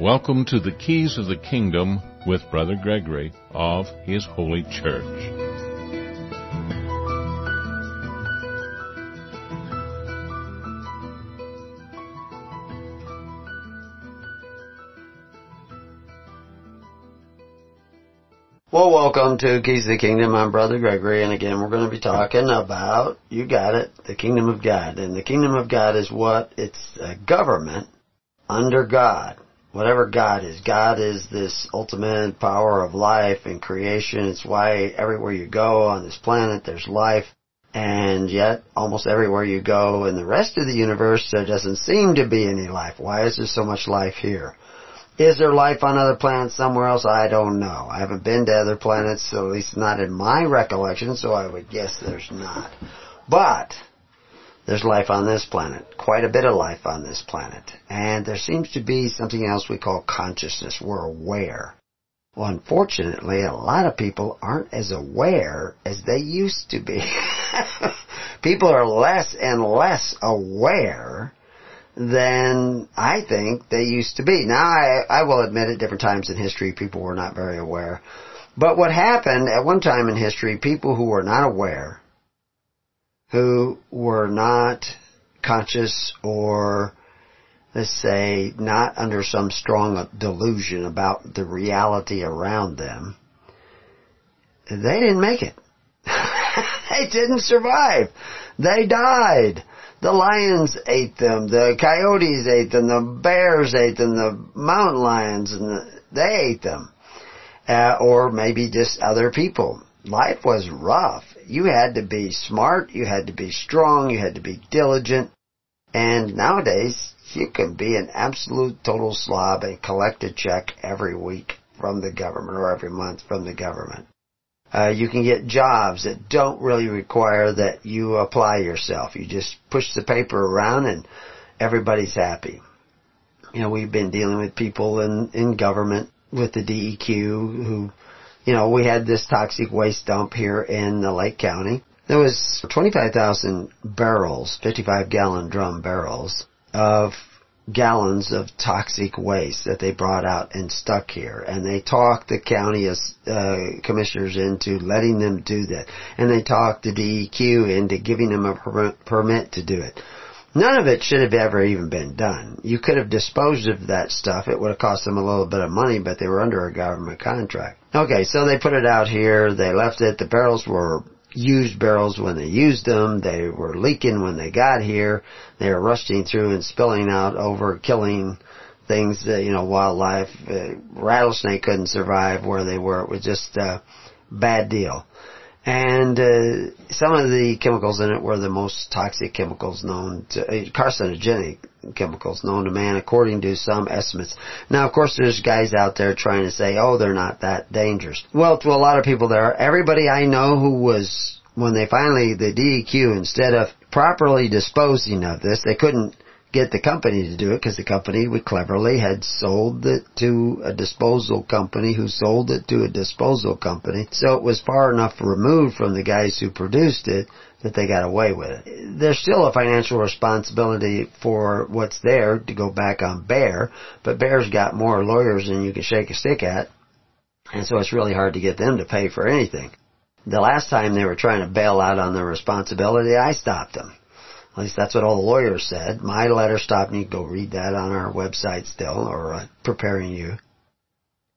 Welcome to the Keys of the Kingdom with Brother Gregory of His Holy Church. Well, welcome to Keys of the Kingdom. I'm Brother Gregory, and again, we're going to be talking about, you got it, the Kingdom of God. And the Kingdom of God is what? It's a government under God whatever God is. God is this ultimate power of life and creation. It's why everywhere you go on this planet there's life. And yet, almost everywhere you go in the rest of the universe, there doesn't seem to be any life. Why is there so much life here? Is there life on other planets somewhere else? I don't know. I haven't been to other planets, at least not in my recollection, so I would guess there's not. But, there's life on this planet, quite a bit of life on this planet. And there seems to be something else we call consciousness. We're aware. Well, unfortunately, a lot of people aren't as aware as they used to be. people are less and less aware than I think they used to be. Now, I, I will admit at different times in history, people were not very aware. But what happened at one time in history, people who were not aware who were not conscious or let's say not under some strong delusion about the reality around them, they didn't make it. they didn't survive. They died. The lions ate them, the coyotes ate them, the bears ate them, the mountain lions, and the, they ate them. Uh, or maybe just other people life was rough. You had to be smart, you had to be strong, you had to be diligent. And nowadays, you can be an absolute total slob and collect a check every week from the government or every month from the government. Uh, you can get jobs that don't really require that you apply yourself. You just push the paper around and everybody's happy. You know, we've been dealing with people in, in government with the DEQ who you know, we had this toxic waste dump here in the Lake County. There was 25,000 barrels, 55 gallon drum barrels of gallons of toxic waste that they brought out and stuck here. And they talked the county uh, commissioners into letting them do that. And they talked the DEQ into giving them a permit to do it. None of it should have ever even been done. You could have disposed of that stuff. It would have cost them a little bit of money, but they were under a government contract. Okay, so they put it out here. They left it. The barrels were used barrels when they used them. They were leaking when they got here. They were rusting through and spilling out over, killing things, uh, you know, wildlife. Uh, rattlesnake couldn't survive where they were. It was just a bad deal. And uh, some of the chemicals in it were the most toxic chemicals known to, uh, carcinogenic chemicals known to man according to some estimates. Now of course there's guys out there trying to say, oh they're not that dangerous. Well to a lot of people there, are everybody I know who was, when they finally, the DEQ instead of properly disposing of this, they couldn't get the company to do it because the company we cleverly had sold it to a disposal company who sold it to a disposal company. So it was far enough removed from the guys who produced it that they got away with it. There's still a financial responsibility for what's there to go back on Bayer, but Bayer's got more lawyers than you can shake a stick at. And so it's really hard to get them to pay for anything. The last time they were trying to bail out on their responsibility, I stopped them. At least that's what all the lawyers said. My letter stopped, me. go read that on our website still, or uh, preparing you.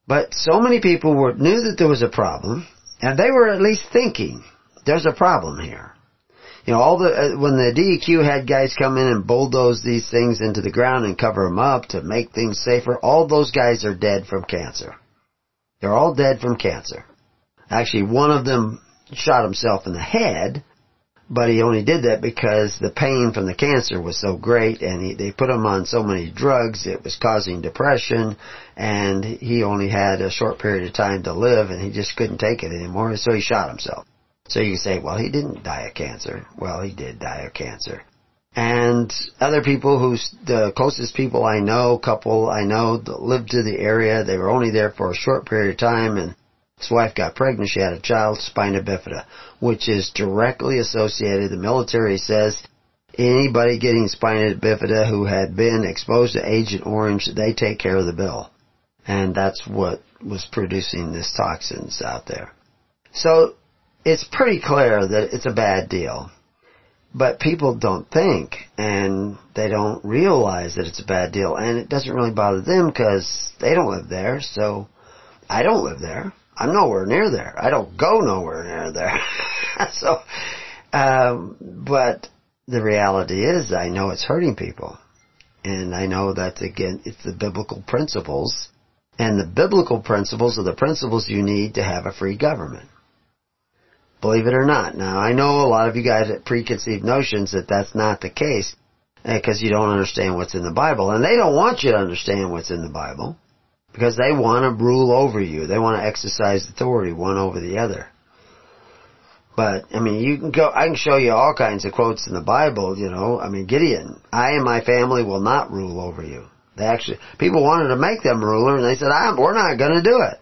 But so many people were, knew that there was a problem, and they were at least thinking, there's a problem here. You know, all the, uh, when the DEQ had guys come in and bulldoze these things into the ground and cover them up to make things safer, all those guys are dead from cancer. They're all dead from cancer. Actually, one of them shot himself in the head, but he only did that because the pain from the cancer was so great and he, they put him on so many drugs it was causing depression and he only had a short period of time to live and he just couldn't take it anymore so he shot himself. So you say, well he didn't die of cancer. Well he did die of cancer. And other people who, the closest people I know, couple I know, lived to the area, they were only there for a short period of time and his wife got pregnant. She had a child, spina bifida, which is directly associated. The military says anybody getting spina bifida who had been exposed to Agent Orange, they take care of the bill. And that's what was producing these toxins out there. So it's pretty clear that it's a bad deal. But people don't think and they don't realize that it's a bad deal and it doesn't really bother them because they don't live there so I don't live there. I'm nowhere near there. I don't go nowhere near there. so, um, but the reality is I know it's hurting people. And I know that again, it's the biblical principles. And the biblical principles are the principles you need to have a free government. Believe it or not. Now, I know a lot of you guys have preconceived notions that that's not the case because you don't understand what's in the Bible. And they don't want you to understand what's in the Bible because they want to rule over you. They want to exercise authority one over the other. But, I mean, you can go, I can show you all kinds of quotes in the Bible, you know. I mean, Gideon, I and my family will not rule over you. They actually, people wanted to make them ruler and they said, we're not going to do it.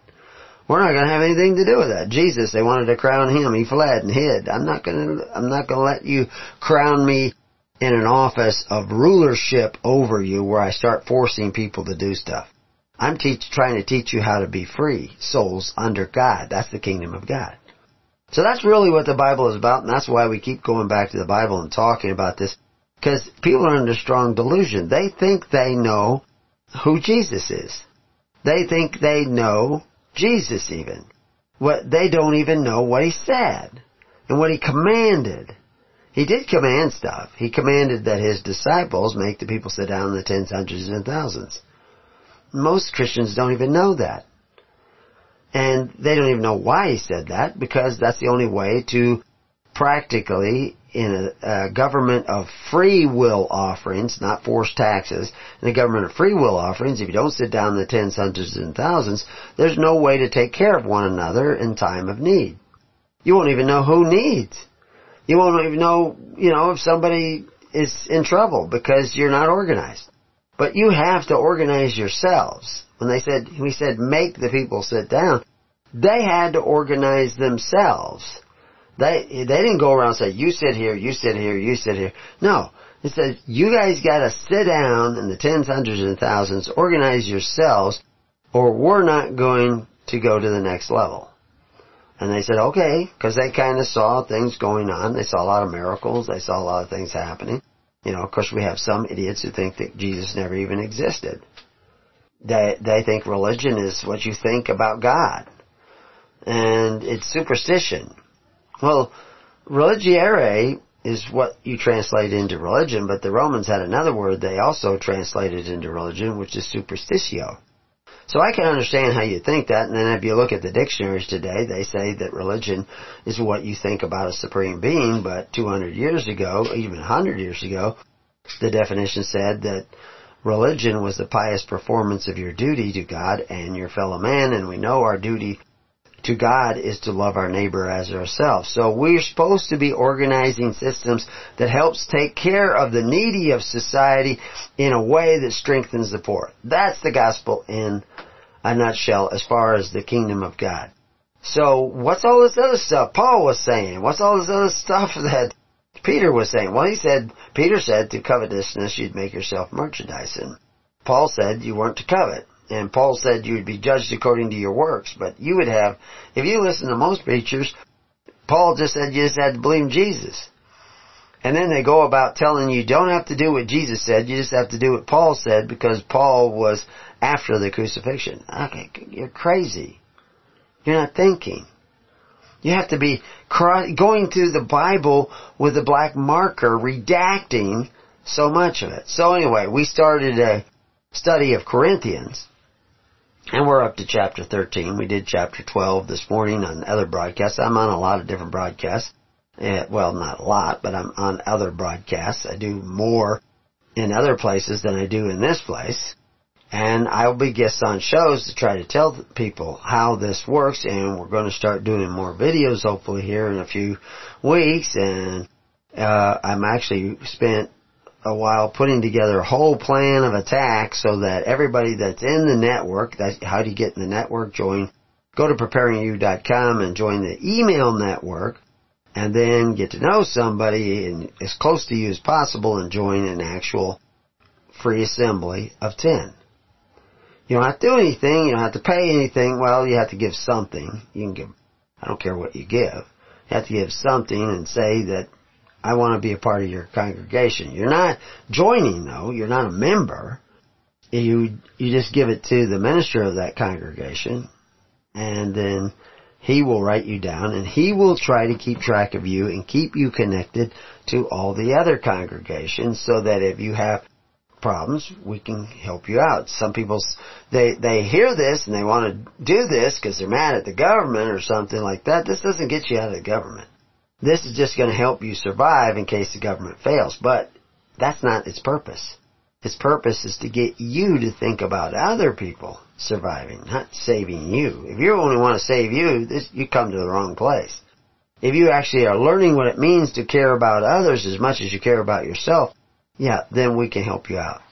We're not going to have anything to do with that. Jesus, they wanted to crown him. He fled and hid. I'm not going to, I'm not going to let you crown me in an office of rulership over you where I start forcing people to do stuff. I'm teach, trying to teach you how to be free souls under God. That's the kingdom of God. So that's really what the Bible is about, and that's why we keep going back to the Bible and talking about this. Because people are under strong delusion. They think they know who Jesus is. They think they know Jesus even. What they don't even know what he said and what he commanded. He did command stuff. He commanded that his disciples make the people sit down in the tens, hundreds, and thousands. Most Christians don't even know that. And they don't even know why he said that because that's the only way to practically in a, a, government of free will offerings, not forced taxes, in a government of free will offerings, if you don't sit down in the tens, hundreds, and thousands, there's no way to take care of one another in time of need. You won't even know who needs. You won't even know, you know, if somebody is in trouble because you're not organized. But you have to organize yourselves. When they said, we said make the people sit down, they had to organize themselves. They, they didn't go around and say, you sit here, you sit here, you sit here. No. It says, you guys gotta sit down in the tens, hundreds, and thousands, organize yourselves, or we're not going to go to the next level. And they said, okay, because they kind of saw things going on. They saw a lot of miracles. They saw a lot of things happening. You know, of course we have some idiots who think that Jesus never even existed. They, they think religion is what you think about God. And it's superstition. Well, religiare is what you translate into religion, but the Romans had another word they also translated into religion, which is superstitio. So I can understand how you think that, and then if you look at the dictionaries today, they say that religion is what you think about a supreme being, but 200 years ago, even 100 years ago, the definition said that religion was the pious performance of your duty to God and your fellow man, and we know our duty to God is to love our neighbor as ourselves. So we're supposed to be organizing systems that helps take care of the needy of society in a way that strengthens the poor. That's the gospel in a nutshell as far as the kingdom of God. So what's all this other stuff Paul was saying? What's all this other stuff that Peter was saying? Well, he said, Peter said to covetousness you'd make yourself merchandise and Paul said you weren't to covet. And Paul said you would be judged according to your works, but you would have, if you listen to most preachers, Paul just said you just had to believe Jesus. And then they go about telling you don't have to do what Jesus said, you just have to do what Paul said because Paul was after the crucifixion. Okay, you're crazy. You're not thinking. You have to be going through the Bible with a black marker, redacting so much of it. So anyway, we started a study of Corinthians. And we're up to chapter 13. We did chapter 12 this morning on other broadcasts. I'm on a lot of different broadcasts. Uh, well, not a lot, but I'm on other broadcasts. I do more in other places than I do in this place. And I'll be guests on shows to try to tell people how this works and we're going to start doing more videos hopefully here in a few weeks and uh, I'm actually spent a while putting together a whole plan of attack so that everybody that's in the network, that's how do you get in the network, join, go to preparingyou.com and join the email network and then get to know somebody and as close to you as possible and join an actual free assembly of 10. You don't have to do anything. You don't have to pay anything. Well, you have to give something. You can give, I don't care what you give. You have to give something and say that I want to be a part of your congregation. You're not joining though. You're not a member. You, you just give it to the minister of that congregation and then he will write you down and he will try to keep track of you and keep you connected to all the other congregations so that if you have problems, we can help you out. Some people, they, they hear this and they want to do this because they're mad at the government or something like that. This doesn't get you out of the government. This is just going to help you survive in case the government fails, but that's not its purpose. Its purpose is to get you to think about other people surviving, not saving you. If you only want to save you, this, you come to the wrong place. If you actually are learning what it means to care about others as much as you care about yourself, yeah, then we can help you out.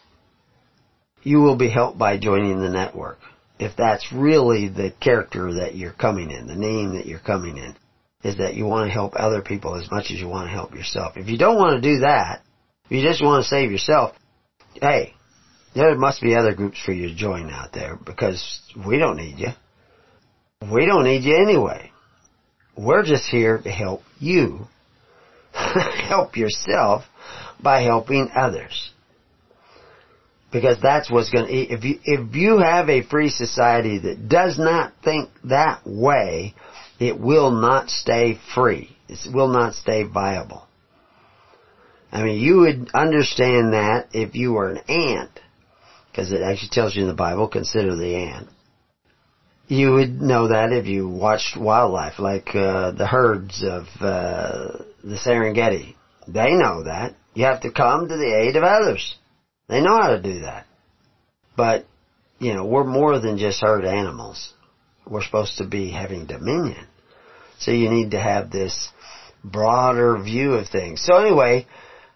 You will be helped by joining the network. If that's really the character that you're coming in, the name that you're coming in, is that you want to help other people as much as you want to help yourself. If you don't want to do that, if you just want to save yourself, hey, there must be other groups for you to join out there because we don't need you. We don't need you anyway. We're just here to help you help yourself by helping others. Because that's what's going to, if you, if you have a free society that does not think that way, it will not stay free. It will not stay viable. I mean, you would understand that if you were an ant, because it actually tells you in the Bible, consider the ant. You would know that if you watched wildlife, like uh, the herds of uh, the Serengeti. They know that. You have to come to the aid of others. They know how to do that. But, you know, we're more than just herd animals. We're supposed to be having dominion. So you need to have this broader view of things. So anyway,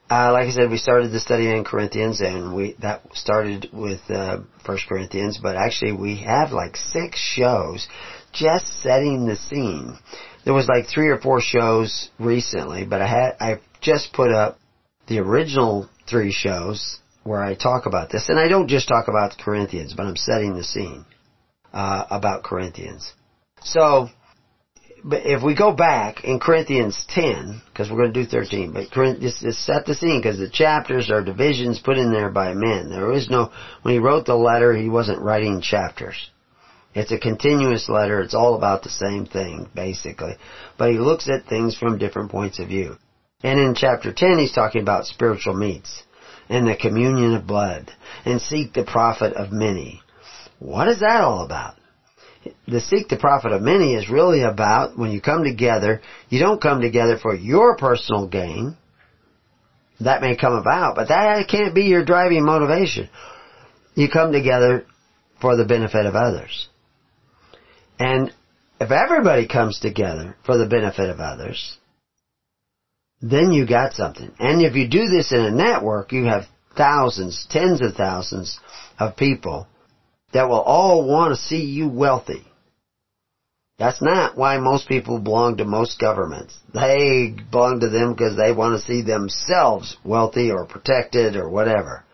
uh, like I said, we started the study in Corinthians, and we that started with uh, First Corinthians. But actually, we have like six shows just setting the scene. There was like three or four shows recently, but I had I just put up the original three shows where I talk about this, and I don't just talk about Corinthians, but I'm setting the scene uh, about Corinthians. So but if we go back in Corinthians 10, because we're going to do 13, but just, just set the scene because the chapters are divisions put in there by men. There is no, when he wrote the letter, he wasn't writing chapters. It's a continuous letter. It's all about the same thing, basically. But he looks at things from different points of view. And in chapter 10, he's talking about spiritual meats and the communion of blood and seek the profit of many. What is that all about? the seek the profit of many is really about when you come together, you don't come together for your personal gain. That may come about, but that can't be your driving motivation. You come together for the benefit of others. And if everybody comes together for the benefit of others, then you got something. And if you do this in a network, you have thousands, tens of thousands of people that will all want to see you wealthy. That's not why most people belong to most governments. They belong to them because they want to see themselves wealthy or protected or whatever.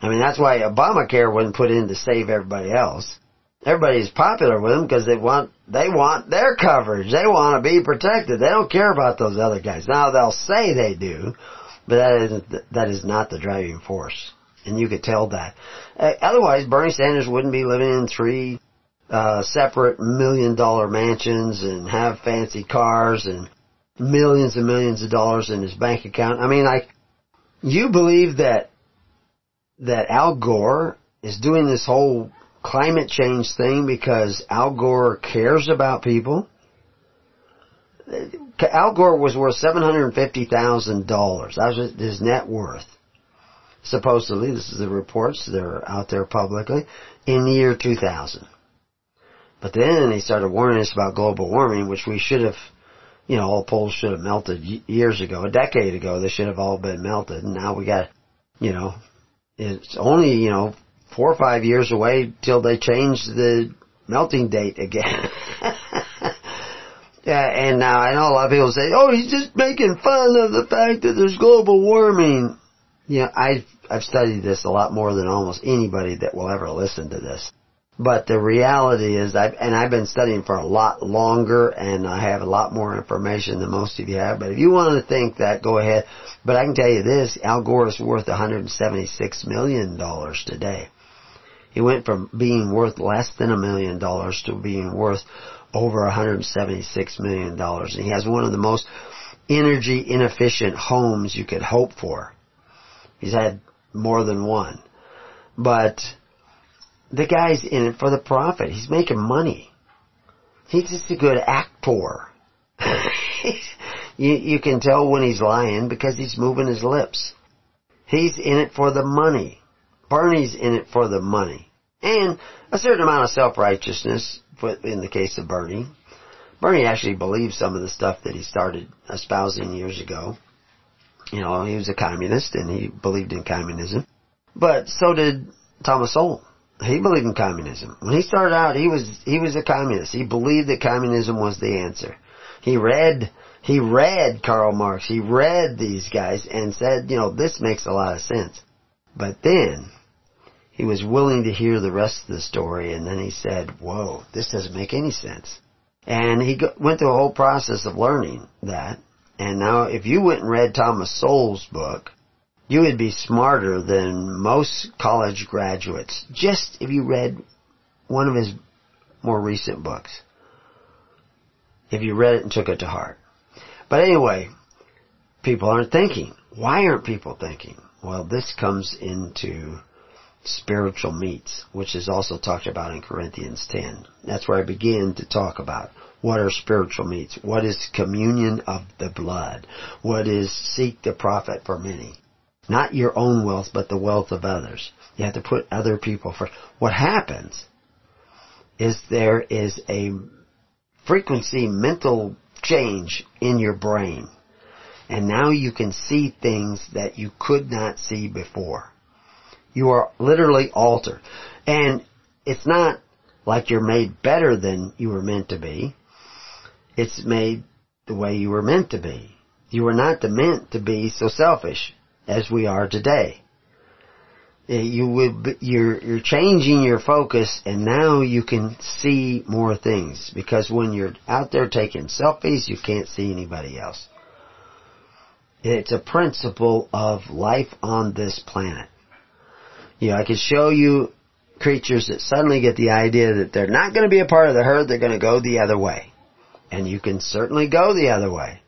I mean, that's why Obamacare wasn't put in to save everybody else. Everybody's popular with them because they want, they want their coverage. They want to be protected. They don't care about those other guys. Now they'll say they do, but that isn't, that is not the driving force. And you could tell that. Uh, otherwise, Bernie Sanders wouldn't be living in three uh, separate million dollar mansions and have fancy cars and millions and millions of dollars in his bank account. I mean, like, you believe that that Al Gore is doing this whole climate change thing because Al Gore cares about people? Al Gore was worth seven hundred fifty thousand dollars. That was his net worth supposedly, this is the reports that are out there publicly, in the year 2000. But then they started warning us about global warming, which we should have, you know, all poles should have melted years ago, a decade ago, they should have all been melted. And now we got, you know, it's only, you know, four or five years away till they change the melting date again. yeah, and now I know a lot of people say, oh, he's just making fun of the fact that there's global warming. You know, I've, I've studied this a lot more than almost anybody that will ever listen to this. But the reality is, I've, and I've been studying for a lot longer, and I have a lot more information than most of you have. But if you want to think that, go ahead. But I can tell you this: Al Gore is worth 176 million dollars today. He went from being worth less than a million dollars to being worth over 176 million dollars, and he has one of the most energy inefficient homes you could hope for. He's had more than one, but the guy's in it for the profit. He's making money. He's just a good actor. you, you can tell when he's lying because he's moving his lips. He's in it for the money. Bernie's in it for the money. And a certain amount of self-righteousness in the case of Bernie. Bernie actually believes some of the stuff that he started espousing years ago. You know, he was a communist and he believed in communism. But so did Thomas Sowell he believed in communism. When he started out, he was he was a communist. He believed that communism was the answer. He read he read Karl Marx. He read these guys and said, you know, this makes a lot of sense. But then he was willing to hear the rest of the story, and then he said, "Whoa, this doesn't make any sense." And he went through a whole process of learning that. And now, if you went and read Thomas Sowell's book, you would be smarter than most college graduates just if you read one of his more recent books. If you read it and took it to heart. But anyway, people aren't thinking. Why aren't people thinking? Well, this comes into spiritual meats, which is also talked about in Corinthians 10. That's where I begin to talk about what are spiritual meats? What is communion of the blood? What is seek the profit for many? Not your own wealth, but the wealth of others. You have to put other people first. What happens is there is a frequency mental change in your brain. And now you can see things that you could not see before. You are literally altered. And it's not like you're made better than you were meant to be. It's made the way you were meant to be. You were not meant to be so selfish as we are today. Uh, you would, you're, you're changing your focus and now you can see more things because when you're out there taking selfies, you can't see anybody else. It's a principle of life on this planet. You know, I can show you creatures that suddenly get the idea that they're not going to be a part of the herd, they're going to go the other way. And you can certainly go the other way.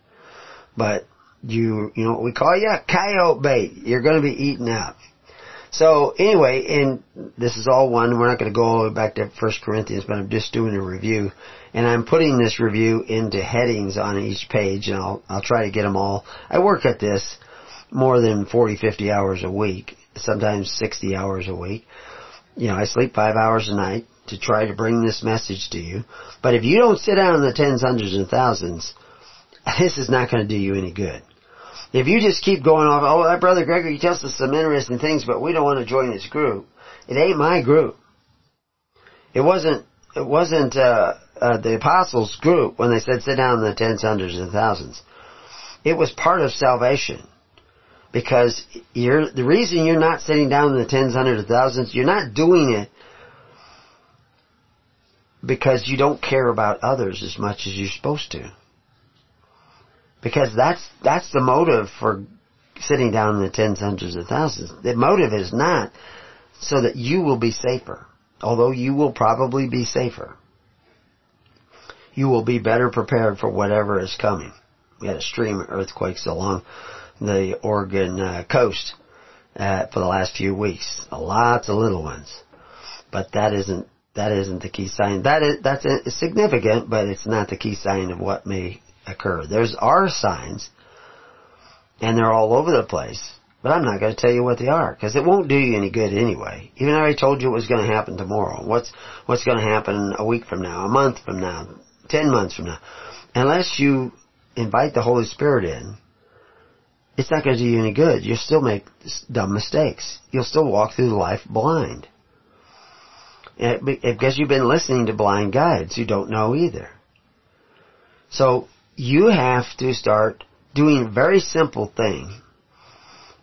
But you, you know what we call you? Coyote bait. You're going to be eaten out. So anyway, and this is all one. We're not going to go all the way back to First Corinthians, but I'm just doing a review, and I'm putting this review into headings on each page, and I'll I'll try to get them all. I work at this more than 40, 50 hours a week, sometimes 60 hours a week. You know, I sleep five hours a night to try to bring this message to you. But if you don't sit down in the tens, hundreds, and thousands, this is not going to do you any good. If you just keep going off, oh, that brother Gregory tells us some interesting things, but we don't want to join his group. It ain't my group. It wasn't. It wasn't uh, uh, the apostles' group when they said sit down in the tens, hundreds, and thousands. It was part of salvation because the reason you're not sitting down in the tens, hundreds, and thousands. You're not doing it because you don't care about others as much as you're supposed to. Because that's, that's the motive for sitting down in the tens, hundreds, of thousands. The motive is not so that you will be safer. Although you will probably be safer. You will be better prepared for whatever is coming. We had a stream of earthquakes along the Oregon uh, coast uh, for the last few weeks. Lots of little ones. But that isn't that isn't the key sign. That is that's significant, but it's not the key sign of what may occur. There's are signs, and they're all over the place. But I'm not going to tell you what they are because it won't do you any good anyway. Even though I told you it was going to happen tomorrow, what's what's going to happen a week from now, a month from now, ten months from now, unless you invite the Holy Spirit in, it's not going to do you any good. You'll still make dumb mistakes. You'll still walk through life blind. Eh, because you've been listening to blind guides who don't know either. So you have to start doing a very simple thing,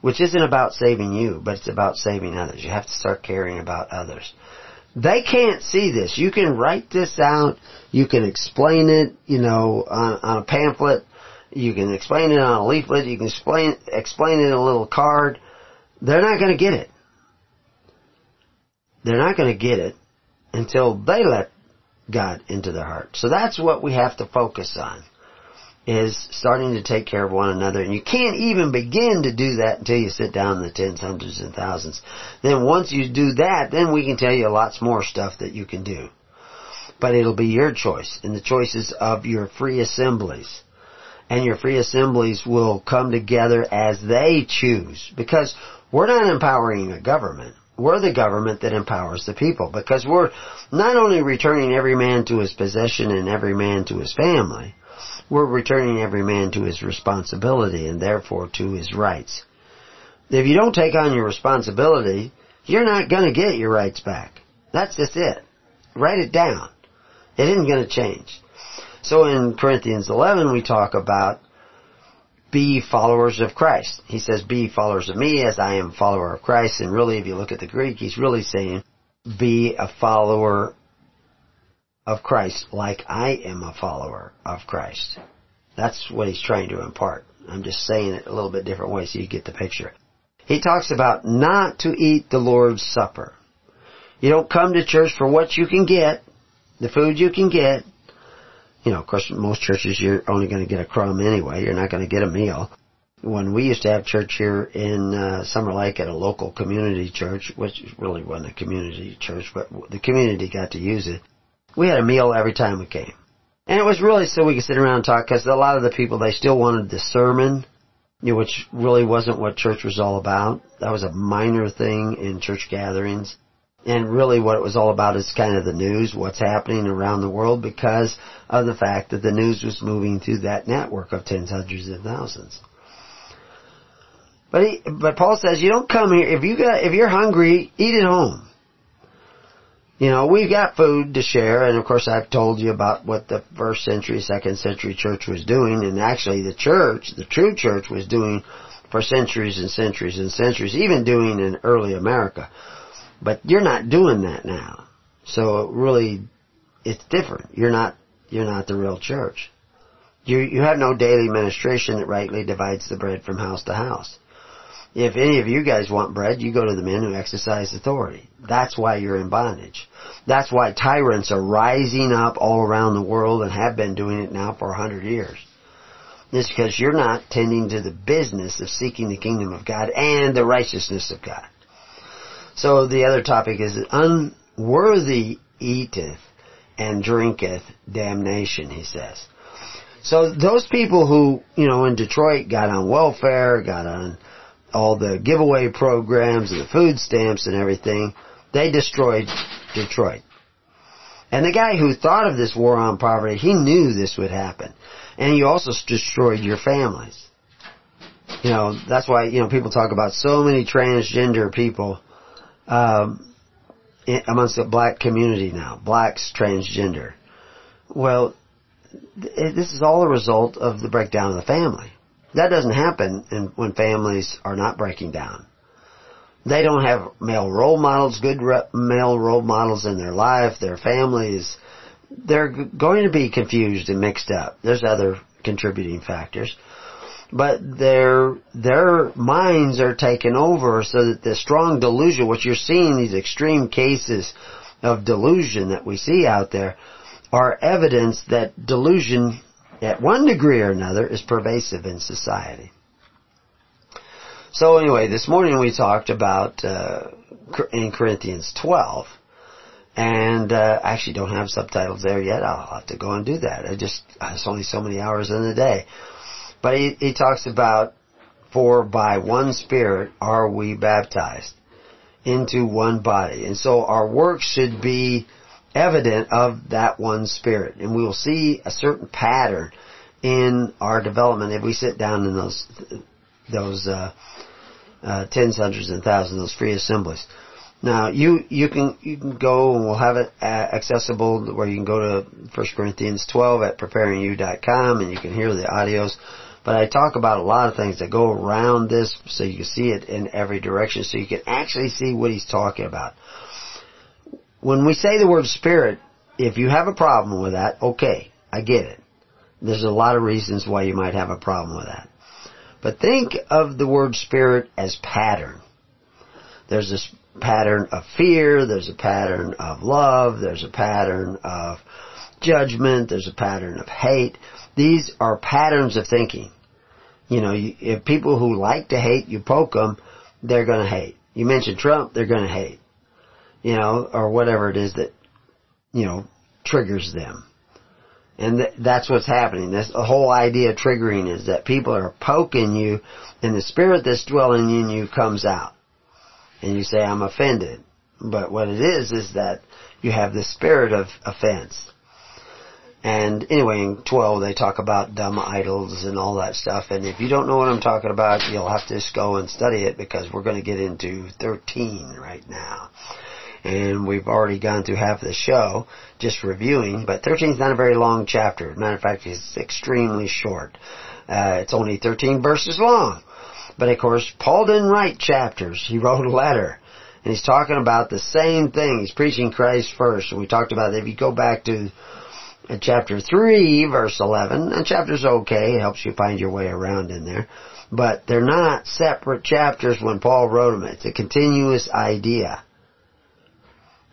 which isn't about saving you, but it's about saving others. You have to start caring about others. They can't see this. You can write this out. You can explain it, you know, on, on a pamphlet. You can explain it on a leaflet. You can explain explain it in a little card. They're not going to get it. They're not going to get it until they let God into their heart. So that's what we have to focus on is starting to take care of one another. And you can't even begin to do that until you sit down in the tens, hundreds, and thousands. Then once you do that, then we can tell you lots more stuff that you can do. But it'll be your choice and the choices of your free assemblies. And your free assemblies will come together as they choose. Because we're not empowering a government. We're the government that empowers the people. Because we're not only returning every man to his possession and every man to his family, we're returning every man to his responsibility and therefore to his rights. If you don't take on your responsibility, you're not going to get your rights back. That's just it. Write it down. It isn't going to change. So in Corinthians 11 we talk about be followers of Christ. He says be followers of me as I am a follower of Christ. And really if you look at the Greek, he's really saying be a follower of Christ like I am a follower of Christ. That's what he's trying to impart. I'm just saying it a little bit different way so you get the picture. He talks about not to eat the Lord's Supper. You don't come to church for what you can get, the food you can get. You know, of course, most churches you're only going to get a crumb anyway. You're not going to get a meal. When we used to have church here in uh, Summer Lake at a local community church, which really wasn't a community church, but the community got to use it we had a meal every time we came. And it was really so we could sit around and talk because a lot of the people, they still wanted the sermon, you know, which really wasn't what church was all about. That was a minor thing in church gatherings. And really what it was all about is kind of the news, what's happening around the world because of the fact that the news was moving through that network of tens, hundreds, and thousands. But he, but Paul says you don't come here if you got if you're hungry, eat at home. You know, we've got food to share, and of course I've told you about what the first century, second century church was doing, and actually the church, the true church was doing for centuries and centuries and centuries, even doing in early America. But you're not doing that now. So really, it's different. You're not, you're not the real church. You, you have no daily ministration that rightly divides the bread from house to house. If any of you guys want bread, you go to the men who exercise authority. That's why you're in bondage. That's why tyrants are rising up all around the world and have been doing it now for a hundred years. It's because you're not tending to the business of seeking the kingdom of God and the righteousness of God. So the other topic is unworthy eateth and drinketh damnation, he says. So those people who, you know, in Detroit got on welfare, got on all the giveaway programs and the food stamps and everything, they destroyed Detroit. And the guy who thought of this war on poverty, he knew this would happen. And he also destroyed your families. You know, that's why, you know, people talk about so many transgender people, um, amongst the black community now. Blacks transgender. Well, this is all a result of the breakdown of the family. That doesn't happen in, when families are not breaking down. They don't have male role models, good re- male role models in their life, their families. They're going to be confused and mixed up. There's other contributing factors. But their, their minds are taken over so that the strong delusion, what you're seeing, these extreme cases of delusion that we see out there, are evidence that delusion at one degree or another, is pervasive in society. So anyway, this morning we talked about uh, in Corinthians 12, and uh, I actually don't have subtitles there yet. I'll have to go and do that. I just it's only so many hours in the day, but he, he talks about for by one Spirit are we baptized into one body, and so our work should be evident of that one spirit. And we will see a certain pattern in our development if we sit down in those those uh, uh, tens, hundreds, and thousands, those free assemblies. Now you you can you can go and we'll have it uh, accessible where you can go to 1 Corinthians 12 at preparingyou.com and you can hear the audios. But I talk about a lot of things that go around this so you can see it in every direction so you can actually see what he's talking about when we say the word spirit, if you have a problem with that, okay, I get it. There's a lot of reasons why you might have a problem with that. But think of the word spirit as pattern. There's this pattern of fear, there's a pattern of love, there's a pattern of judgment, there's a pattern of hate. These are patterns of thinking. You know, if people who like to hate, you poke them, they're gonna hate. You mention Trump, they're gonna hate. You know, or whatever it is that, you know, triggers them. And th- that's what's happening. That's the whole idea of triggering is that people are poking you and the spirit that's dwelling in you comes out. And you say, I'm offended. But what it is, is that you have the spirit of offense. And anyway, in 12 they talk about dumb idols and all that stuff. And if you don't know what I'm talking about, you'll have to just go and study it because we're going to get into 13 right now and we've already gone through half of the show just reviewing, but 13 is not a very long chapter. Matter of fact, it's extremely short. Uh, it's only 13 verses long. But of course, Paul didn't write chapters. He wrote a letter. And he's talking about the same thing. He's preaching Christ first. And we talked about it. If you go back to uh, chapter 3, verse 11, and chapter's okay. It helps you find your way around in there. But they're not separate chapters when Paul wrote them. It's a continuous idea.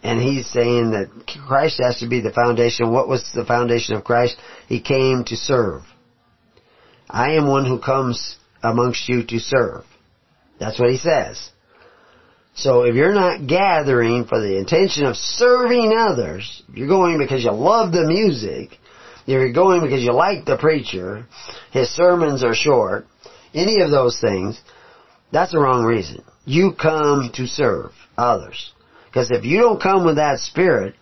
And he's saying that Christ has to be the foundation. What was the foundation of Christ? He came to serve. I am one who comes amongst you to serve. That's what he says. So if you're not gathering for the intention of serving others, you're going because you love the music, you're going because you like the preacher, his sermons are short, any of those things, that's the wrong reason. You come to serve others. Because if you don't come with that spirit,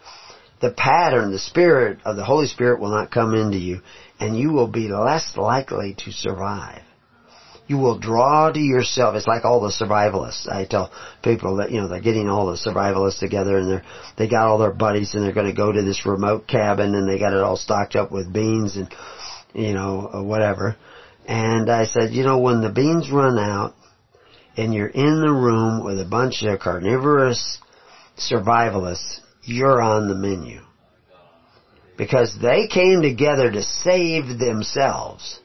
the pattern, the spirit of the Holy Spirit will not come into you, and you will be less likely to survive. You will draw to yourself. It's like all the survivalists. I tell people that, you know, they're getting all the survivalists together and they're, they got all their buddies and they're going to go to this remote cabin and they got it all stocked up with beans and, you know, uh, whatever. And I said, you know, when the beans run out and you're in the room with a bunch of carnivorous survivalists, you're on the menu. Because they came together to save themselves.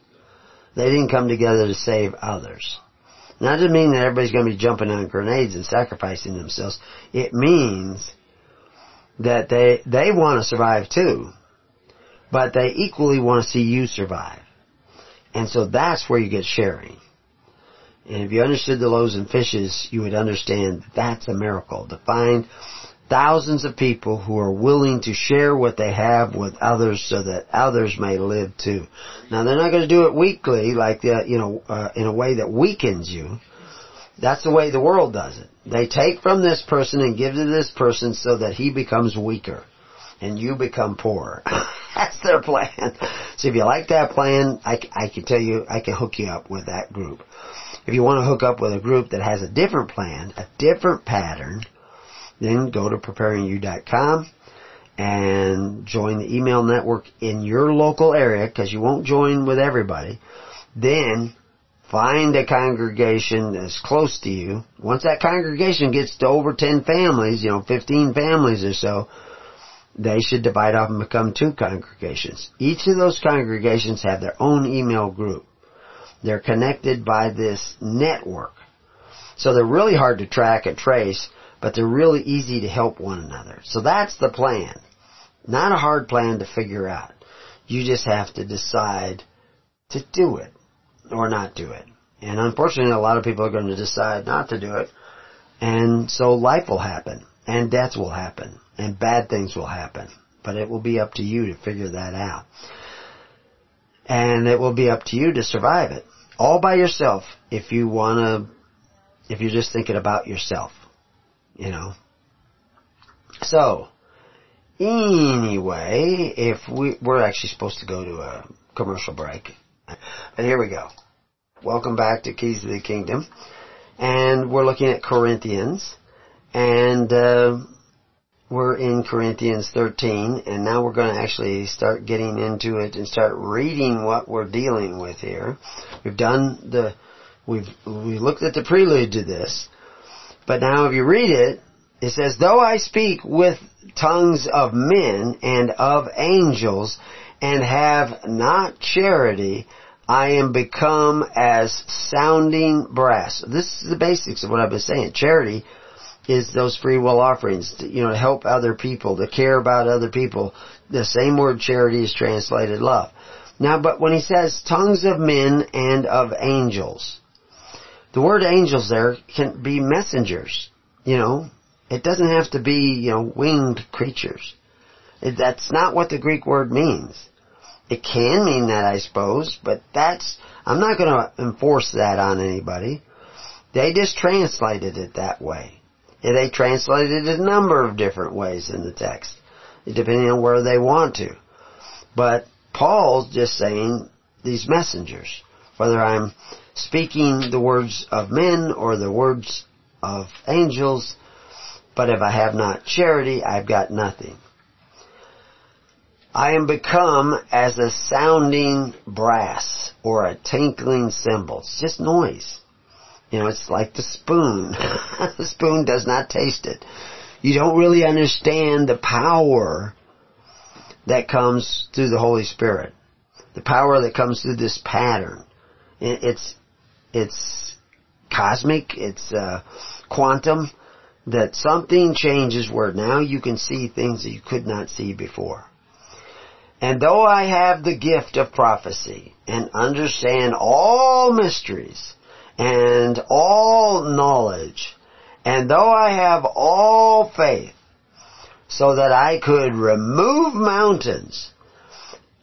They didn't come together to save others. Now, that doesn't mean that everybody's going to be jumping on grenades and sacrificing themselves. It means that they, they want to survive too. But they equally want to see you survive. And so that's where you get sharing. And if you understood the loaves and fishes, you would understand that that's a miracle. To find thousands of people who are willing to share what they have with others so that others may live too. Now they're not going to do it weakly, like the, you know, uh, in a way that weakens you. That's the way the world does it. They take from this person and give to this person so that he becomes weaker and you become poorer. That's their plan. So if you like that plan, I, I can tell you, I can hook you up with that group. If you want to hook up with a group that has a different plan, a different pattern, then go to preparingyou.com and join the email network in your local area because you won't join with everybody. Then find a congregation that's close to you. Once that congregation gets to over 10 families, you know, 15 families or so, they should divide off and become two congregations. Each of those congregations have their own email group. They're connected by this network. So they're really hard to track and trace, but they're really easy to help one another. So that's the plan. Not a hard plan to figure out. You just have to decide to do it or not do it. And unfortunately, a lot of people are going to decide not to do it. And so life will happen and death will happen and bad things will happen. But it will be up to you to figure that out. And it will be up to you to survive it all by yourself if you want to, if you're just thinking about yourself, you know. So, anyway, if we, we're actually supposed to go to a commercial break. But here we go. Welcome back to Keys of the Kingdom. And we're looking at Corinthians. And, uh, we're in Corinthians 13, and now we're going to actually start getting into it and start reading what we're dealing with here. We've done the, we've, we looked at the prelude to this, but now if you read it, It says, though I speak with tongues of men and of angels and have not charity, I am become as sounding brass. This is the basics of what I've been saying. Charity is those free will offerings, to, you know, to help other people, to care about other people. The same word charity is translated love. Now, but when he says tongues of men and of angels, the word angels there can be messengers, you know. It doesn't have to be, you know, winged creatures. It, that's not what the Greek word means. It can mean that, I suppose, but that's, I'm not going to enforce that on anybody. They just translated it that way. They translated it a number of different ways in the text, depending on where they want to. But Paul's just saying these messengers, whether I'm speaking the words of men or the words of angels, but if I have not charity, I've got nothing. I am become as a sounding brass or a tinkling cymbal. It's just noise. You know, it's like the spoon. the spoon does not taste it. You don't really understand the power that comes through the Holy Spirit. The power that comes through this pattern. It's, it's cosmic, it's uh, quantum, that something changes where now you can see things that you could not see before. And though I have the gift of prophecy and understand all mysteries and all knowledge, and though I have all faith, so that I could remove mountains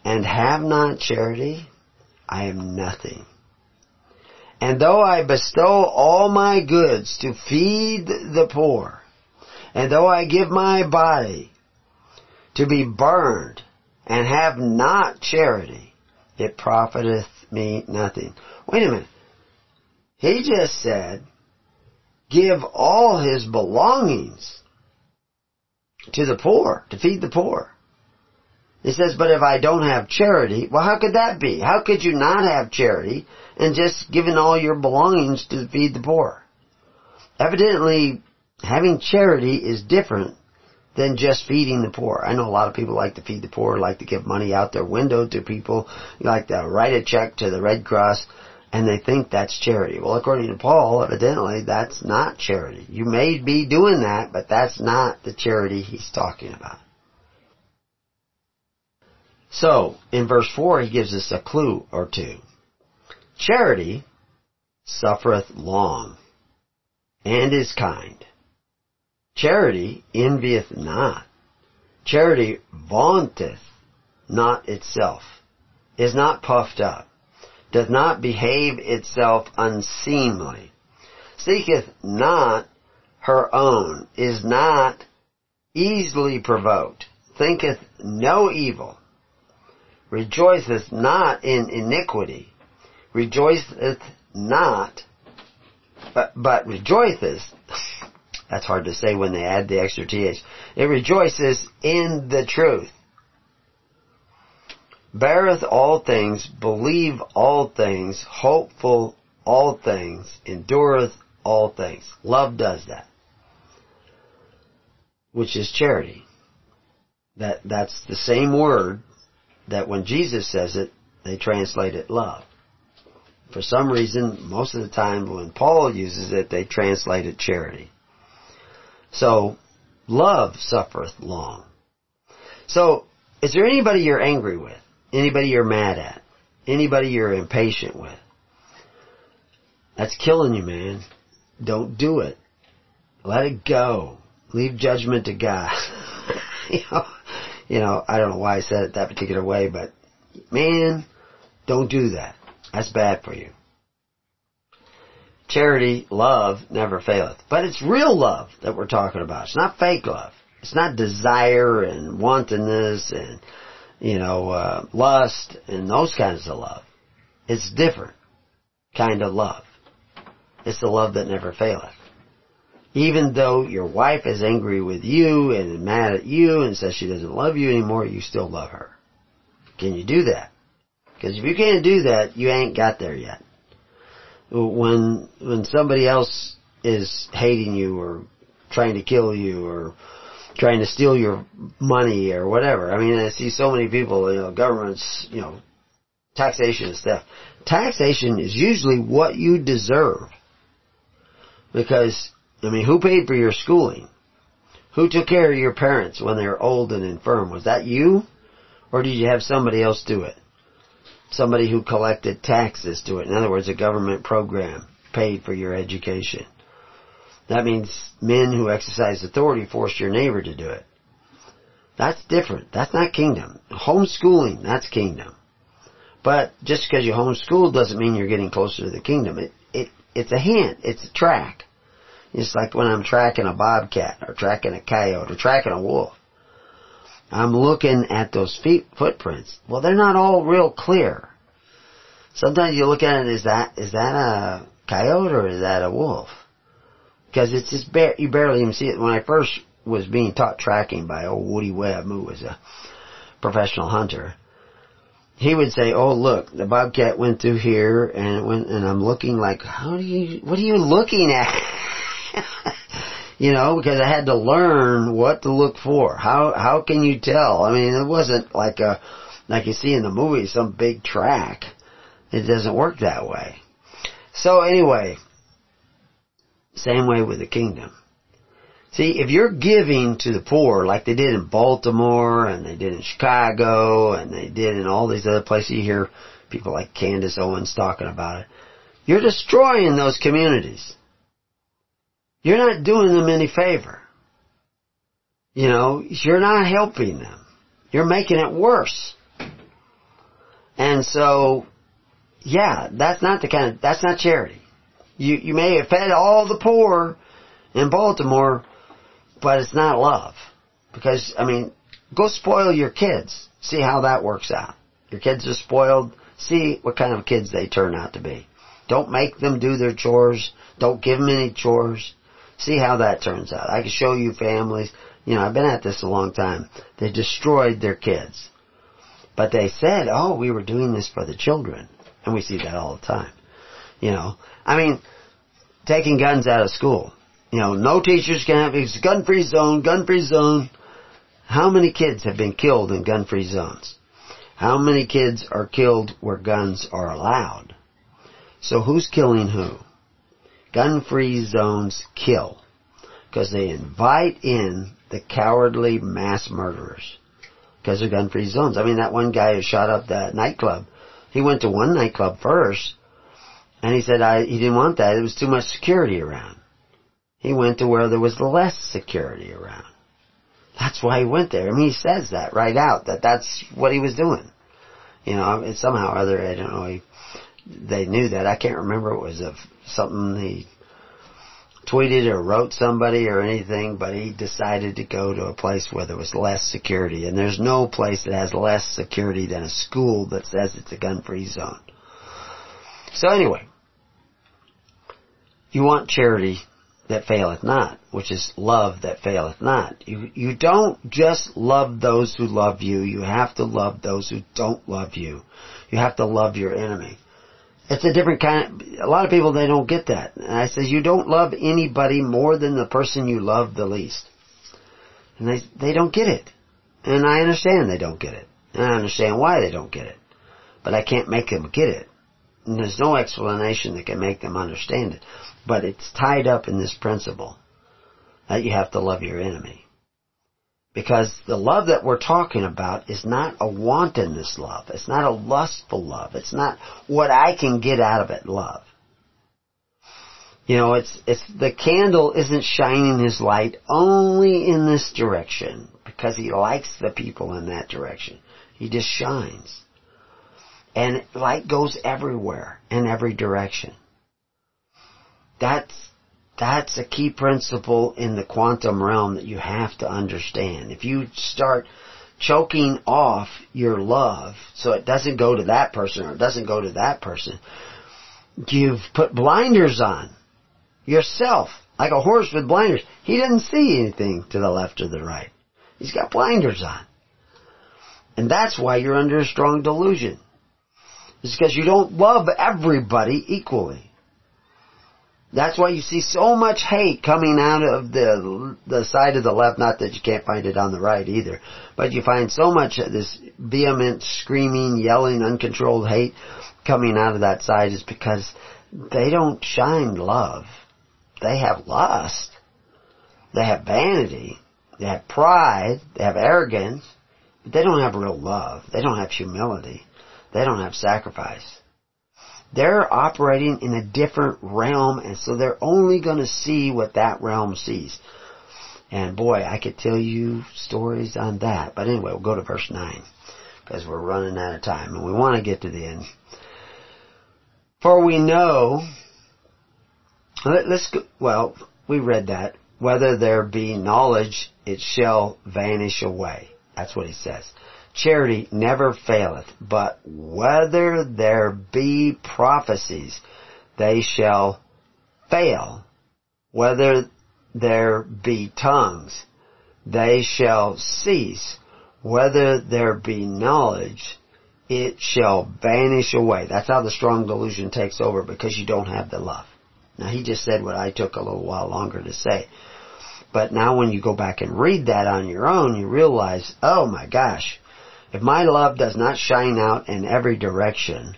and have not charity, I am nothing. And though I bestow all my goods to feed the poor, and though I give my body to be burned and have not charity, it profiteth me nothing. Wait a minute. He just said, give all his belongings to the poor, to feed the poor. He says, but if I don't have charity, well how could that be? How could you not have charity and just giving all your belongings to feed the poor? Evidently, having charity is different than just feeding the poor. I know a lot of people like to feed the poor, like to give money out their window to people, like to write a check to the Red Cross, and they think that's charity. Well, according to Paul, evidently that's not charity. You may be doing that, but that's not the charity he's talking about. So, in verse 4, he gives us a clue or two. Charity suffereth long, and is kind. Charity envieth not. Charity vaunteth not itself, is not puffed up, doth not behave itself unseemly, seeketh not her own, is not easily provoked, thinketh no evil, rejoiceth not in iniquity, rejoiceth not, but, but rejoiceth that's hard to say when they add the extra th. It rejoices in the truth. Beareth all things, believe all things, hopeful all things, endureth all things. Love does that. Which is charity. That, that's the same word that when Jesus says it, they translate it love. For some reason, most of the time when Paul uses it, they translate it charity. So, love suffereth long. So, is there anybody you're angry with? Anybody you're mad at? Anybody you're impatient with? That's killing you, man. Don't do it. Let it go. Leave judgment to God. you know, you know, I don't know why I said it that particular way, but man, don't do that. That's bad for you charity, love never faileth. But it's real love that we're talking about. It's not fake love. It's not desire and wantonness and, you know, uh, lust and those kinds of love. It's different kind of love. It's the love that never faileth. Even though your wife is angry with you and mad at you and says she doesn't love you anymore, you still love her. Can you do that? Because if you can't do that, you ain't got there yet when when somebody else is hating you or trying to kill you or trying to steal your money or whatever. I mean, I see so many people, you know, governments, you know, taxation and stuff. Taxation is usually what you deserve. Because, I mean, who paid for your schooling? Who took care of your parents when they were old and infirm? Was that you? Or did you have somebody else do it? Somebody who collected taxes to it. In other words, a government program paid for your education. That means men who exercise authority forced your neighbor to do it. That's different. That's not kingdom. Homeschooling, that's kingdom. But just because you homeschool doesn't mean you're getting closer to the kingdom. It, it, it's a hint. It's a track. It's like when I'm tracking a bobcat or tracking a coyote or tracking a wolf. I'm looking at those feet footprints. Well, they're not all real clear. Sometimes you look at it, is that, is that a coyote or is that a wolf? Because it's just, bare, you barely even see it. When I first was being taught tracking by old Woody Webb, who was a professional hunter, he would say, "Oh, look, the bobcat went through here, and went, and I'm looking like, how do you, what are you looking at?" you know, because I had to learn what to look for. How how can you tell? I mean, it wasn't like a like you see in the movie, some big track. It doesn't work that way. So anyway, same way with the kingdom. See, if you're giving to the poor like they did in Baltimore and they did in Chicago and they did in all these other places, you hear people like Candace Owens talking about it. You're destroying those communities. You're not doing them any favor. You know, you're not helping them. You're making it worse. And so, yeah, that's not the kind of, that's not charity. You, you may have fed all the poor in Baltimore, but it's not love. Because, I mean, go spoil your kids. See how that works out. Your kids are spoiled. See what kind of kids they turn out to be. Don't make them do their chores. Don't give them any chores. See how that turns out. I can show you families. You know, I've been at this a long time. They destroyed their kids. But they said, oh, we were doing this for the children. And we see that all the time. You know, I mean, taking guns out of school. You know, no teachers can have, it's gun-free zone, gun-free zone. How many kids have been killed in gun-free zones? How many kids are killed where guns are allowed? So who's killing who? Gun-free zones kill. Because they invite in the cowardly mass murderers. Because they're gun-free zones. I mean, that one guy who shot up that nightclub, he went to one nightclub first, and he said I, he didn't want that. It was too much security around. He went to where there was less security around. That's why he went there. I mean, he says that right out, that that's what he was doing. You know, somehow or other, I don't know, he, they knew that. I can't remember it was something he tweeted or wrote somebody or anything, but he decided to go to a place where there was less security. And there's no place that has less security than a school that says it's a gun-free zone. So anyway, you want charity that faileth not, which is love that faileth not. You, you don't just love those who love you, you have to love those who don't love you. You have to love your enemy. It's a different kind of, a lot of people, they don't get that. And I says, you don't love anybody more than the person you love the least. And they, they don't get it. And I understand they don't get it. And I understand why they don't get it. But I can't make them get it. And there's no explanation that can make them understand it. But it's tied up in this principle that you have to love your enemy. Because the love that we're talking about is not a wantonness love. It's not a lustful love. It's not what I can get out of it love. You know, it's, it's, the candle isn't shining his light only in this direction because he likes the people in that direction. He just shines. And light goes everywhere in every direction. That's that's a key principle in the quantum realm that you have to understand. If you start choking off your love so it doesn't go to that person or it doesn't go to that person, you've put blinders on yourself. Like a horse with blinders. He doesn't see anything to the left or the right. He's got blinders on. And that's why you're under a strong delusion. It's because you don't love everybody equally. That's why you see so much hate coming out of the the side of the left. Not that you can't find it on the right either, but you find so much of this vehement, screaming, yelling, uncontrolled hate coming out of that side is because they don't shine love. They have lust. They have vanity. They have pride. They have arrogance. But they don't have real love. They don't have humility. They don't have sacrifice. They're operating in a different realm and so they're only going to see what that realm sees. And boy, I could tell you stories on that. But anyway, we'll go to verse 9 because we're running out of time and we want to get to the end. For we know, let's go, well, we read that. Whether there be knowledge, it shall vanish away. That's what he says. Charity never faileth, but whether there be prophecies, they shall fail. Whether there be tongues, they shall cease. Whether there be knowledge, it shall vanish away. That's how the strong delusion takes over because you don't have the love. Now he just said what I took a little while longer to say. But now when you go back and read that on your own, you realize, oh my gosh, if my love does not shine out in every direction,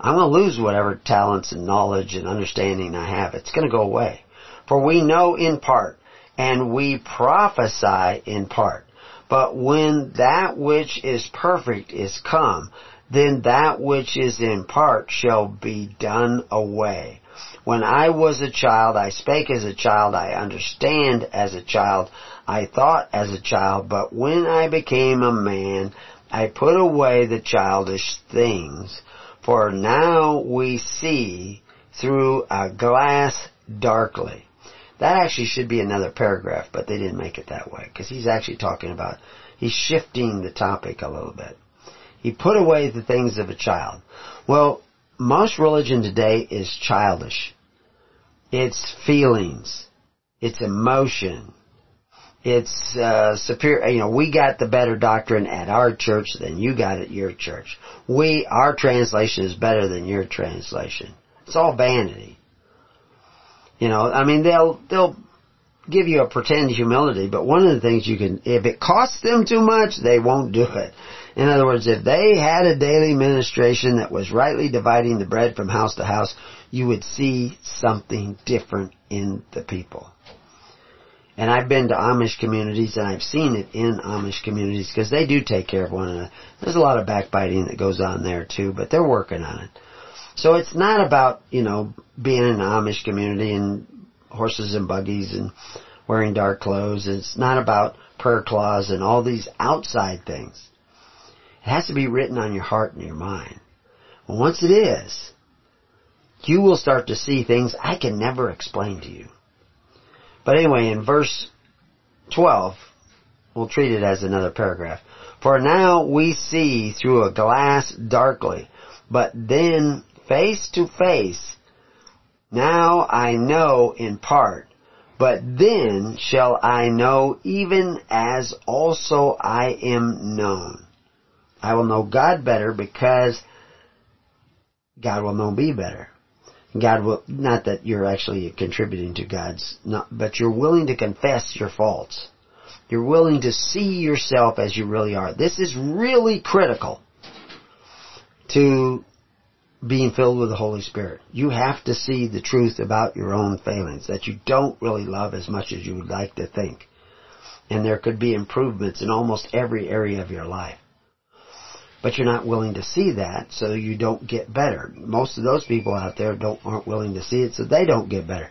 I'm going to lose whatever talents and knowledge and understanding I have. It's going to go away. For we know in part, and we prophesy in part. But when that which is perfect is come, then that which is in part shall be done away. When I was a child, I spake as a child, I understand as a child, I thought as a child, but when I became a man, I put away the childish things. For now we see through a glass darkly. That actually should be another paragraph, but they didn't make it that way, because he's actually talking about, he's shifting the topic a little bit. He put away the things of a child. Well, most religion today is childish. It's feelings. It's emotion. It's uh, superior. You know, we got the better doctrine at our church than you got at your church. We, our translation is better than your translation. It's all vanity. You know, I mean, they'll they'll give you a pretend humility, but one of the things you can, if it costs them too much, they won't do it. In other words, if they had a daily ministration that was rightly dividing the bread from house to house, you would see something different in the people. And I've been to Amish communities and I've seen it in Amish communities because they do take care of one another. There's a lot of backbiting that goes on there too, but they're working on it. So it's not about, you know, being in an Amish community and horses and buggies and wearing dark clothes. It's not about prayer claws and all these outside things. It has to be written on your heart and your mind. Well, once it is, you will start to see things I can never explain to you. But anyway, in verse 12, we'll treat it as another paragraph. For now we see through a glass darkly, but then face to face. Now I know in part, but then shall I know even as also I am known. I will know God better because God will know me better. God will, not that you're actually contributing to God's, not, but you're willing to confess your faults. You're willing to see yourself as you really are. This is really critical to being filled with the Holy Spirit. You have to see the truth about your own failings, that you don't really love as much as you would like to think. And there could be improvements in almost every area of your life but you're not willing to see that, so you don't get better. Most of those people out there don't aren't willing to see it, so they don't get better.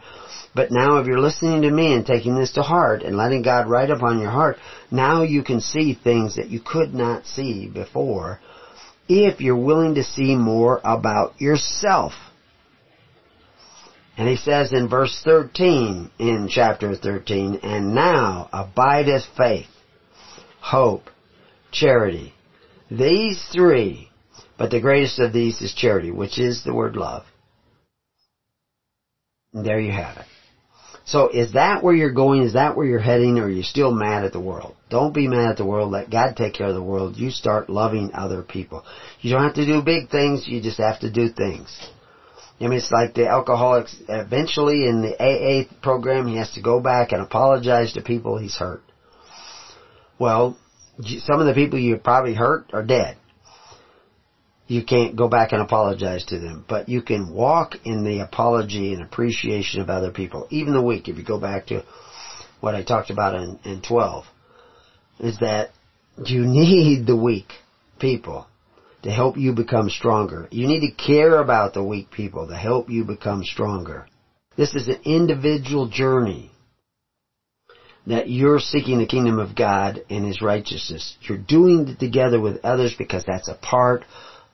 But now if you're listening to me and taking this to heart and letting God write upon your heart, now you can see things that you could not see before if you're willing to see more about yourself. And he says in verse 13 in chapter 13, And now abideth faith, hope, charity, these three, but the greatest of these is charity, which is the word love. And there you have it. So is that where you're going? Is that where you're heading? Or are you still mad at the world? Don't be mad at the world. Let God take care of the world. You start loving other people. You don't have to do big things. You just have to do things. I mean, it's like the alcoholics, eventually in the AA program, he has to go back and apologize to people he's hurt. Well, some of the people you probably hurt are dead. You can't go back and apologize to them, but you can walk in the apology and appreciation of other people. Even the weak, if you go back to what I talked about in, in 12, is that you need the weak people to help you become stronger. You need to care about the weak people to help you become stronger. This is an individual journey that you're seeking the kingdom of God and His righteousness. You're doing it together with others because that's a part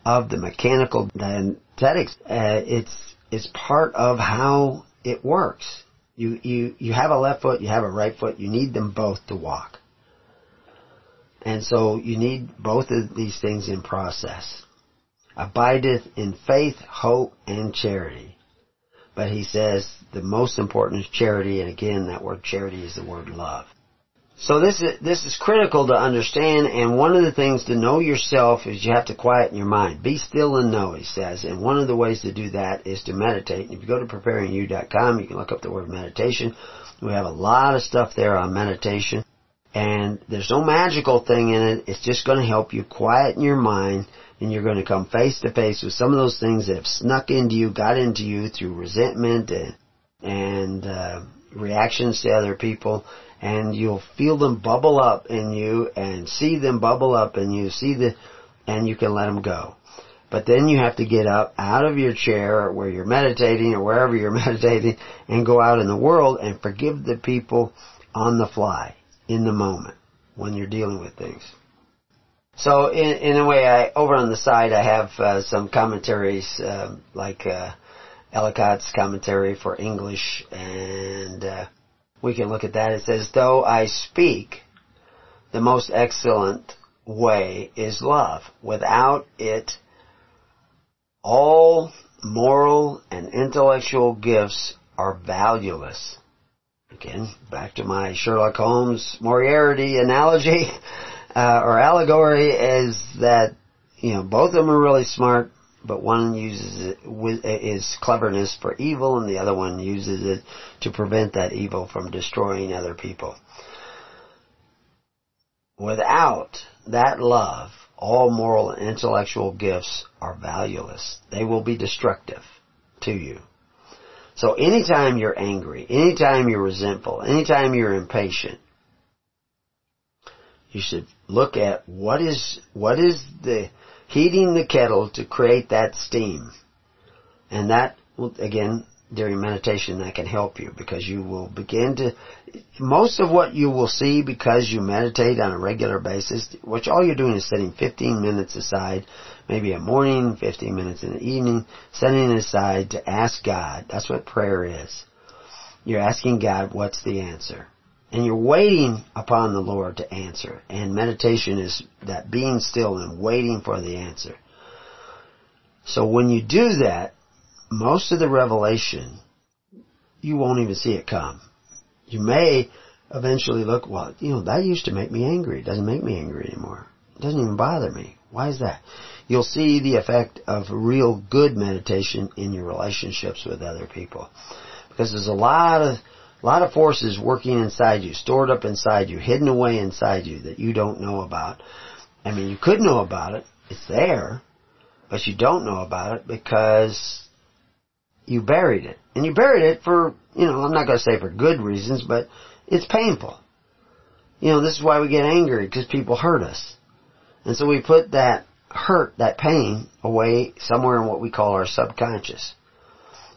of the mechanical dianetics. Uh, it's, it's part of how it works. You, you, you have a left foot, you have a right foot, you need them both to walk. And so you need both of these things in process. Abideth in faith, hope, and charity. But he says the most important is charity, and again, that word charity is the word love. So this is, this is critical to understand, and one of the things to know yourself is you have to quieten your mind. Be still and know, he says, and one of the ways to do that is to meditate. If you go to preparingyou.com, you can look up the word meditation. We have a lot of stuff there on meditation. And there's no magical thing in it. It's just going to help you quieten your mind and you're going to come face to face with some of those things that have snuck into you, got into you through resentment and, and uh, reactions to other people and you'll feel them bubble up in you and see them bubble up in you, see the, and you can let them go. But then you have to get up out of your chair where you're meditating or wherever you're meditating and go out in the world and forgive the people on the fly in the moment when you're dealing with things. So in, in a way, I over on the side I have uh, some commentaries uh, like uh, Ellicott's commentary for English, and uh, we can look at that. It says, "Though I speak, the most excellent way is love. Without it, all moral and intellectual gifts are valueless." Again, back to my Sherlock Holmes Moriarty analogy uh, or allegory is that you know both of them are really smart, but one uses it is cleverness for evil, and the other one uses it to prevent that evil from destroying other people. Without that love, all moral and intellectual gifts are valueless. They will be destructive to you. So anytime you're angry, anytime you're resentful, anytime you're impatient, you should look at what is, what is the heating the kettle to create that steam. And that, again, during meditation that can help you because you will begin to, most of what you will see because you meditate on a regular basis, which all you're doing is setting 15 minutes aside, maybe a morning, 15 minutes in the evening, setting it aside to ask God. That's what prayer is. You're asking God what's the answer. And you're waiting upon the Lord to answer. And meditation is that being still and waiting for the answer. So when you do that, most of the revelation, you won't even see it come. You may eventually look, well, you know, that used to make me angry. It doesn't make me angry anymore. It doesn't even bother me. Why is that? You'll see the effect of real good meditation in your relationships with other people. Because there's a lot of, a lot of forces working inside you, stored up inside you, hidden away inside you that you don't know about. I mean, you could know about it. It's there. But you don't know about it because you buried it. And you buried it for, you know, I'm not going to say for good reasons, but it's painful. You know, this is why we get angry, because people hurt us. And so we put that hurt, that pain, away somewhere in what we call our subconscious.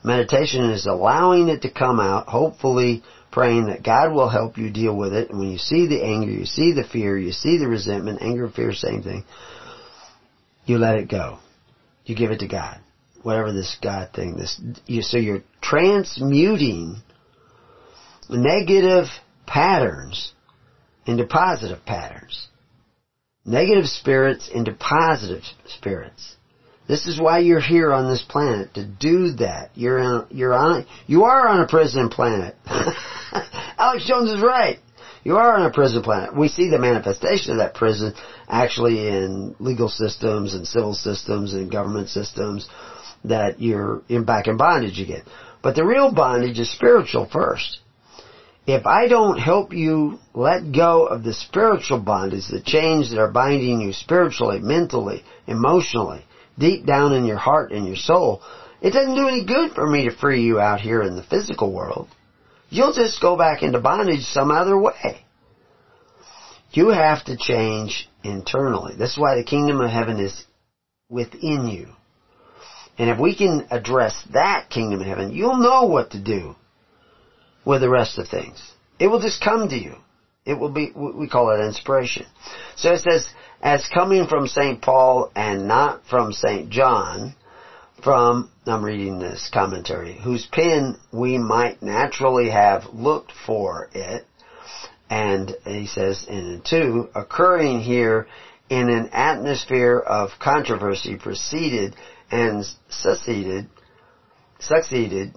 Meditation is allowing it to come out, hopefully praying that God will help you deal with it. And when you see the anger, you see the fear, you see the resentment, anger, fear, same thing, you let it go. You give it to God whatever this God thing, this, you, so you're transmuting negative patterns into positive patterns. Negative spirits into positive spirits. This is why you're here on this planet to do that. You're on, you're on, you are on a prison planet. Alex Jones is right. You are on a prison planet. We see the manifestation of that prison actually in legal systems and civil systems and government systems that you're in back in bondage again. But the real bondage is spiritual first. If I don't help you let go of the spiritual bondage, the chains that are binding you spiritually, mentally, emotionally, deep down in your heart and your soul, it doesn't do any good for me to free you out here in the physical world. You'll just go back into bondage some other way. You have to change internally. This is why the kingdom of heaven is within you. And if we can address that kingdom of heaven, you'll know what to do with the rest of things. It will just come to you. It will be, we call it inspiration. So it says, as coming from St. Paul and not from St. John, from, I'm reading this commentary, whose pen we might naturally have looked for it, and he says in two, occurring here in an atmosphere of controversy preceded and succeeded, succeeded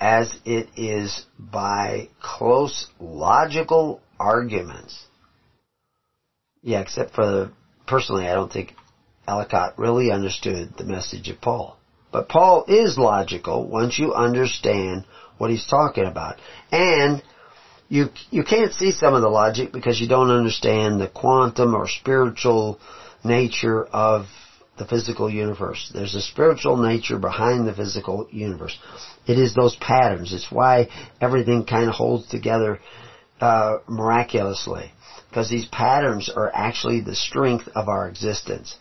as it is by close logical arguments. Yeah, except for personally, I don't think Ellicott really understood the message of Paul. But Paul is logical once you understand what he's talking about. And you you can't see some of the logic because you don't understand the quantum or spiritual nature of the physical universe. There's a spiritual nature behind the physical universe. It is those patterns. It's why everything kind of holds together uh, miraculously because these patterns are actually the strength of our existence.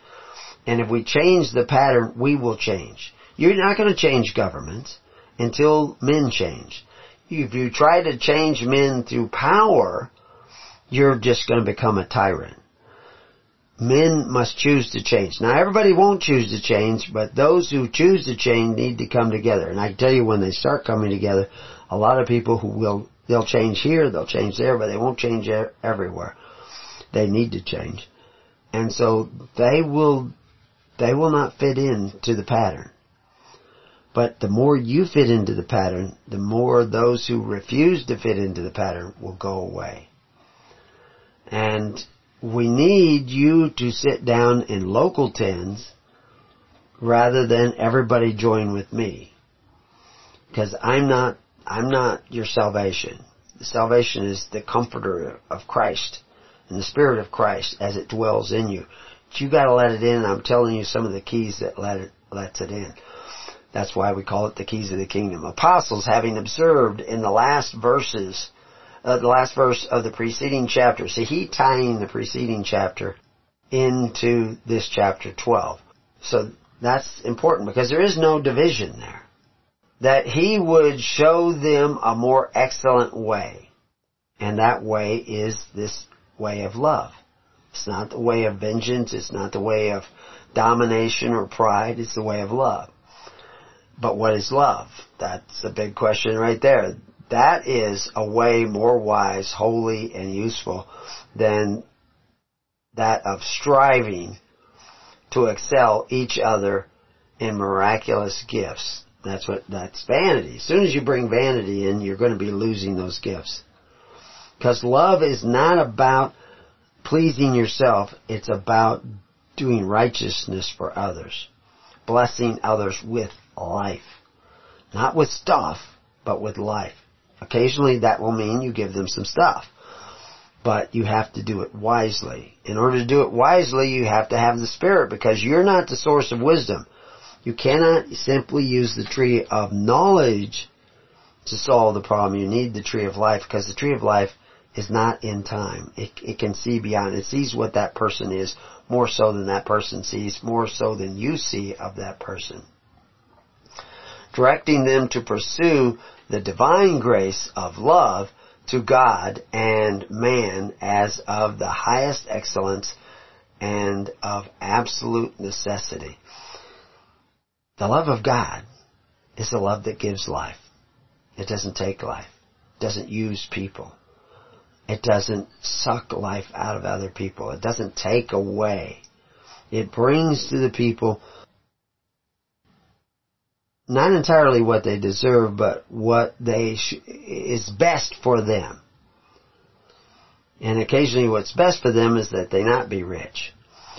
And if we change the pattern, we will change. You're not going to change governments until men change. If you try to change men through power, you're just going to become a tyrant. Men must choose to change. Now everybody won't choose to change, but those who choose to change need to come together. And I tell you when they start coming together, a lot of people who will, they'll change here, they'll change there, but they won't change everywhere. They need to change. And so they will, they will not fit into the pattern. But the more you fit into the pattern, the more those who refuse to fit into the pattern will go away. And we need you to sit down in local tens rather than everybody join with me. Because I'm not, I'm not your salvation. The salvation is the comforter of Christ and the Spirit of Christ as it dwells in you. But you gotta let it in, I'm telling you some of the keys that let it, lets it in. That's why we call it the keys of the kingdom. Apostles, having observed in the last verses, uh, the last verse of the preceding chapter, see, he tying the preceding chapter into this chapter 12. So that's important because there is no division there. That he would show them a more excellent way. And that way is this way of love. It's not the way of vengeance. It's not the way of domination or pride. It's the way of love. But what is love? That's a big question right there. That is a way more wise, holy, and useful than that of striving to excel each other in miraculous gifts. That's what, that's vanity. As soon as you bring vanity in, you're going to be losing those gifts. Because love is not about pleasing yourself, it's about doing righteousness for others. Blessing others with life. Not with stuff, but with life. Occasionally that will mean you give them some stuff. But you have to do it wisely. In order to do it wisely, you have to have the Spirit because you're not the source of wisdom. You cannot simply use the tree of knowledge to solve the problem. You need the tree of life because the tree of life is not in time. It, it can see beyond. It sees what that person is more so than that person sees, more so than you see of that person directing them to pursue the divine grace of love to God and man as of the highest excellence and of absolute necessity. The love of God is the love that gives life. It doesn't take life. It doesn't use people. It doesn't suck life out of other people. It doesn't take away. It brings to the people not entirely what they deserve, but what they sh- is best for them. And occasionally what's best for them is that they not be rich.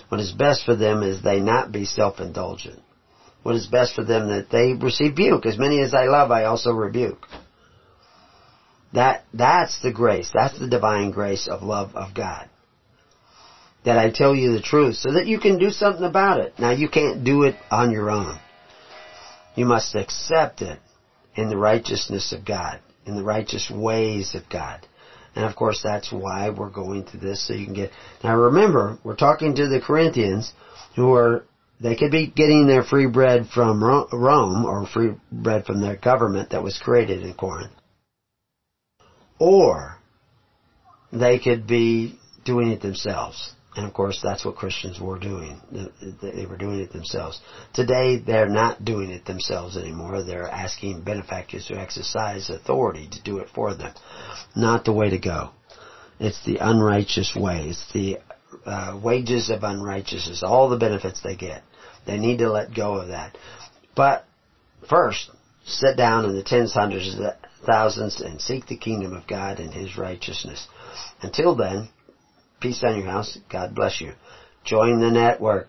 What is best for them is they not be self-indulgent. What is best for them that they receive rebuke. As many as I love, I also rebuke. That, that's the grace. That's the divine grace of love of God. That I tell you the truth so that you can do something about it. Now you can't do it on your own. You must accept it in the righteousness of God, in the righteous ways of God. And of course that's why we're going to this so you can get, now remember, we're talking to the Corinthians who are, they could be getting their free bread from Rome or free bread from their government that was created in Corinth. Or they could be doing it themselves. And of course, that's what Christians were doing. They were doing it themselves. Today, they're not doing it themselves anymore. They're asking benefactors to exercise authority to do it for them. Not the way to go. It's the unrighteous way. It's the uh, wages of unrighteousness. All the benefits they get. They need to let go of that. But first, sit down in the tens, hundreds, thousands, and seek the kingdom of God and His righteousness. Until then, peace on your house. God bless you. Join the network.